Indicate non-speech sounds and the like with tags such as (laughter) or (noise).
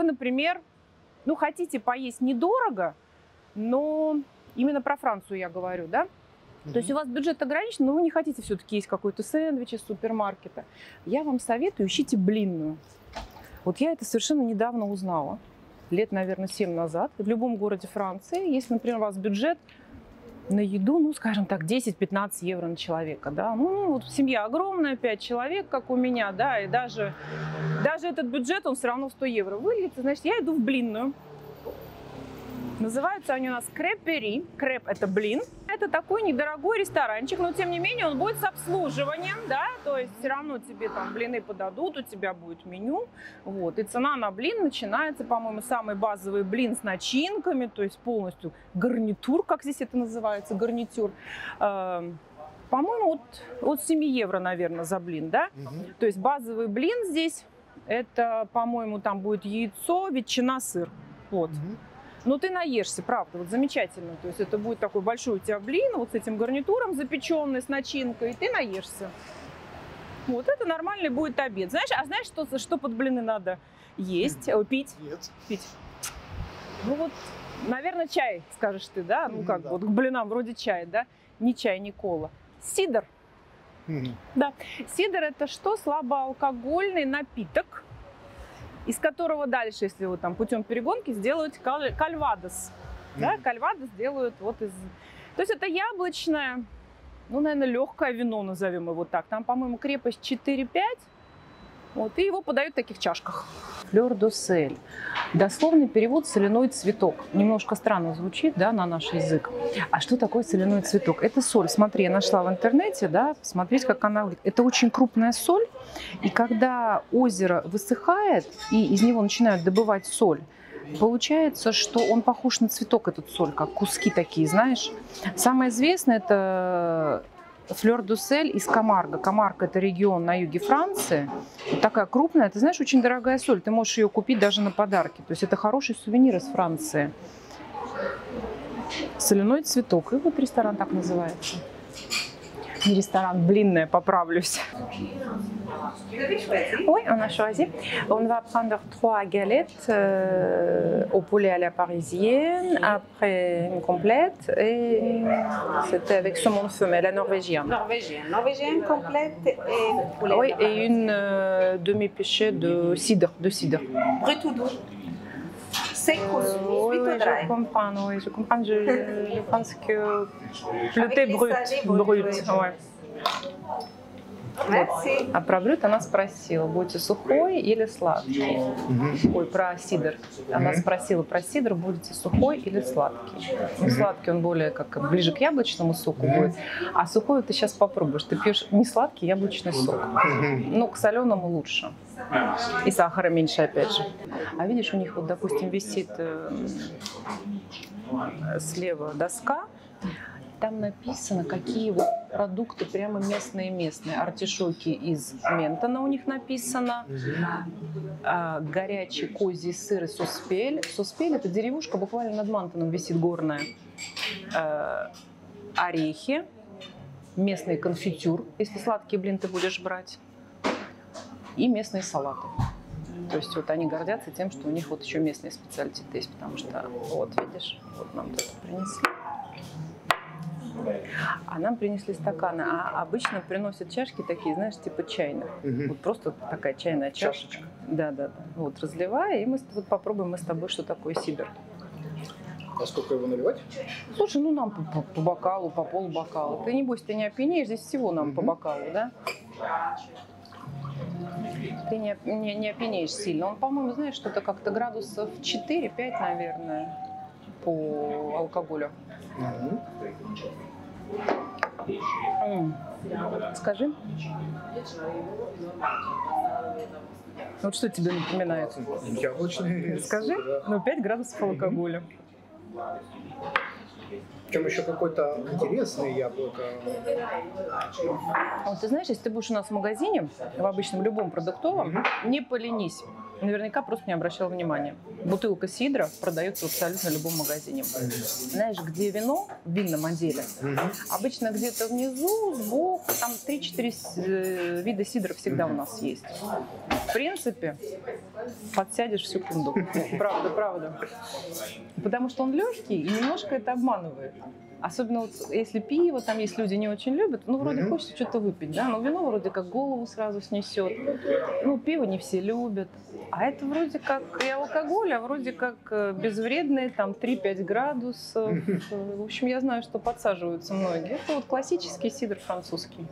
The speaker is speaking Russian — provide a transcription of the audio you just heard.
вы, например, ну, хотите поесть недорого, но именно про Францию я говорю, да? То есть у вас бюджет ограничен, но вы не хотите все-таки есть какой-то сэндвич из супермаркета. Я вам советую, ищите блинную. Вот я это совершенно недавно узнала, лет, наверное, 7 назад. В любом городе Франции, если, например, у вас бюджет на еду, ну, скажем так, 10-15 евро на человека, да. Ну, вот семья огромная, 5 человек, как у меня, да, и даже, даже этот бюджет, он все равно в 100 евро выльется. Значит, я иду в блинную. Называются они у нас крепери. Креп – это блин. Это такой недорогой ресторанчик, но тем не менее он будет с обслуживанием, да, то есть все равно тебе там блины подадут, у тебя будет меню, вот. И цена на блин начинается, по-моему, самый базовый блин с начинками, то есть полностью гарнитур, как здесь это называется, гарнитур. Эм, по-моему, от, от 7 евро, наверное, за блин, да? Мгм. То есть базовый блин здесь, это, по-моему, там будет яйцо, ветчина, сыр. Вот. Мгм. Ну, ты наешься, правда, вот замечательно. То есть это будет такой большой у тебя блин, вот с этим гарнитуром запеченный, с начинкой, и ты наешься. Вот это нормальный будет обед. Знаешь, а знаешь, что, что под блины надо есть, э, пить? Нет. Пить. Ну вот, наверное, чай, скажешь ты, да? Ну Мгм, как, да. вот к блинам вроде чай, да? Не чай, не кола. Сидр. Мгм. Сидр это что? Слабоалкогольный напиток, из которого дальше, если вы там путем перегонки, сделают каль- кальвадос. Да, Мгм. кальвадос делают вот из... То есть это яблочное, ну, наверное, легкое вино, назовем его так. Там, по-моему, крепость 4-5. Вот, и его подают в таких чашках. Флёр досель. Дословный перевод «соляной цветок». Немножко странно звучит, да, на наш язык. А что такое соляной цветок? Это соль. Смотри, я нашла в интернете, да, посмотреть, как она выглядит. Это очень крупная соль, и когда озеро высыхает, и из него начинают добывать соль, Получается, что он похож на цветок, этот соль, как куски такие, знаешь. Самое известное это флёр дусель из Камарго. Камарго – это регион на юге Франции. Такая крупная, ты знаешь, очень дорогая соль. Ты можешь ее купить даже на подарки. То есть это хороший сувенир из Франции. Соляной цветок. И вот ресторан так называется. Не ресторан, блинная, поправлюсь. Oui, on a choisi. On va prendre trois galettes euh, au poulet à la parisienne, après une complète et c'était avec saumon fumé, la norvégienne. Norvégienne. Norvégienne complète et poulet. Oui, et une euh, demi-pêchée de cidre, de cidre. Brut ou doux? Sec ou Euh, oui, je comprends, oui, je comprends. Je, je pense que le thé brut, brut, brut, oui. ouais. Merci. А про брют она спросила, будете сухой или сладкий? Мгм. Ой, про сидр. Она Мгм. спросила про сидр, будете сухой или сладкий? Ну, сладкий он более как ближе к яблочному соку Мгм. будет, а сухой ты сейчас попробуешь. Ты пьешь не сладкий яблочный сок. Мгм. Ну, к соленому лучше. И сахара меньше, опять же. А видишь, у них вот, допустим, висит э, слева доска, там написано, какие вот продукты прямо местные-местные. Артишоки из Ментона у них написано, а, горячий козий сыр и суспель. Суспель – это деревушка, буквально над Мантоном висит горная. Э, орехи, местный конфитюр, если сладкий блин ты будешь брать, и местные салаты. То есть вот они гордятся тем, что у них вот еще местные специалитеты есть, потому что вот видишь, вот нам тут принесли. А нам принесли стаканы, а обычно приносят чашки такие, знаешь, типа чайных. Мгм. Вот просто такая чайная чашечка. Чашечка. Да, да, да. Вот разливай, и мы вот попробуем мы с тобой, что такое сидр. А сколько его наливать? Слушай, ну нам по, по- по бокалу, по полбокала. Ты небось, ты не опьянеешь, здесь всего нам по Мгм. бокалу, да? Ты не, не, не опьянеешь сильно. Он, по-моему, знаешь, что-то как-то градусов 4-5, наверное, по алкоголю. М. Скажи. Вот что тебе напоминает? Яблочный. Скажи. да. Ну, 5 градусов алкоголя. Причем еще какой-то интересный яблоко. А Вот ты знаешь, если ты будешь у нас в магазине, в обычном любом продуктовом, Мгм. не поленись. Наверняка просто не обращал внимания. Бутылка сидра продается в абсолютно любом магазине. Знаешь, где вино в винном отделе, обычно где-то внизу, сбоку, там 3-4 с- э, вида сидра всегда у нас есть. В принципе, подсядешь в секунду. (laughs) Правда, правда. Потому что он легкий и немножко это обманывает. Особенно вот если пиво, там есть люди не очень любят, ну вроде Мгм. хочется что-то выпить, да, но вино вроде как голову сразу снесет. Ну пиво не все любят. А это вроде как и алкоголь, а вроде как э, безвредные, там 3-5 градусов. В общем, я знаю, что подсаживаются многие. Это вот классический сидр французский.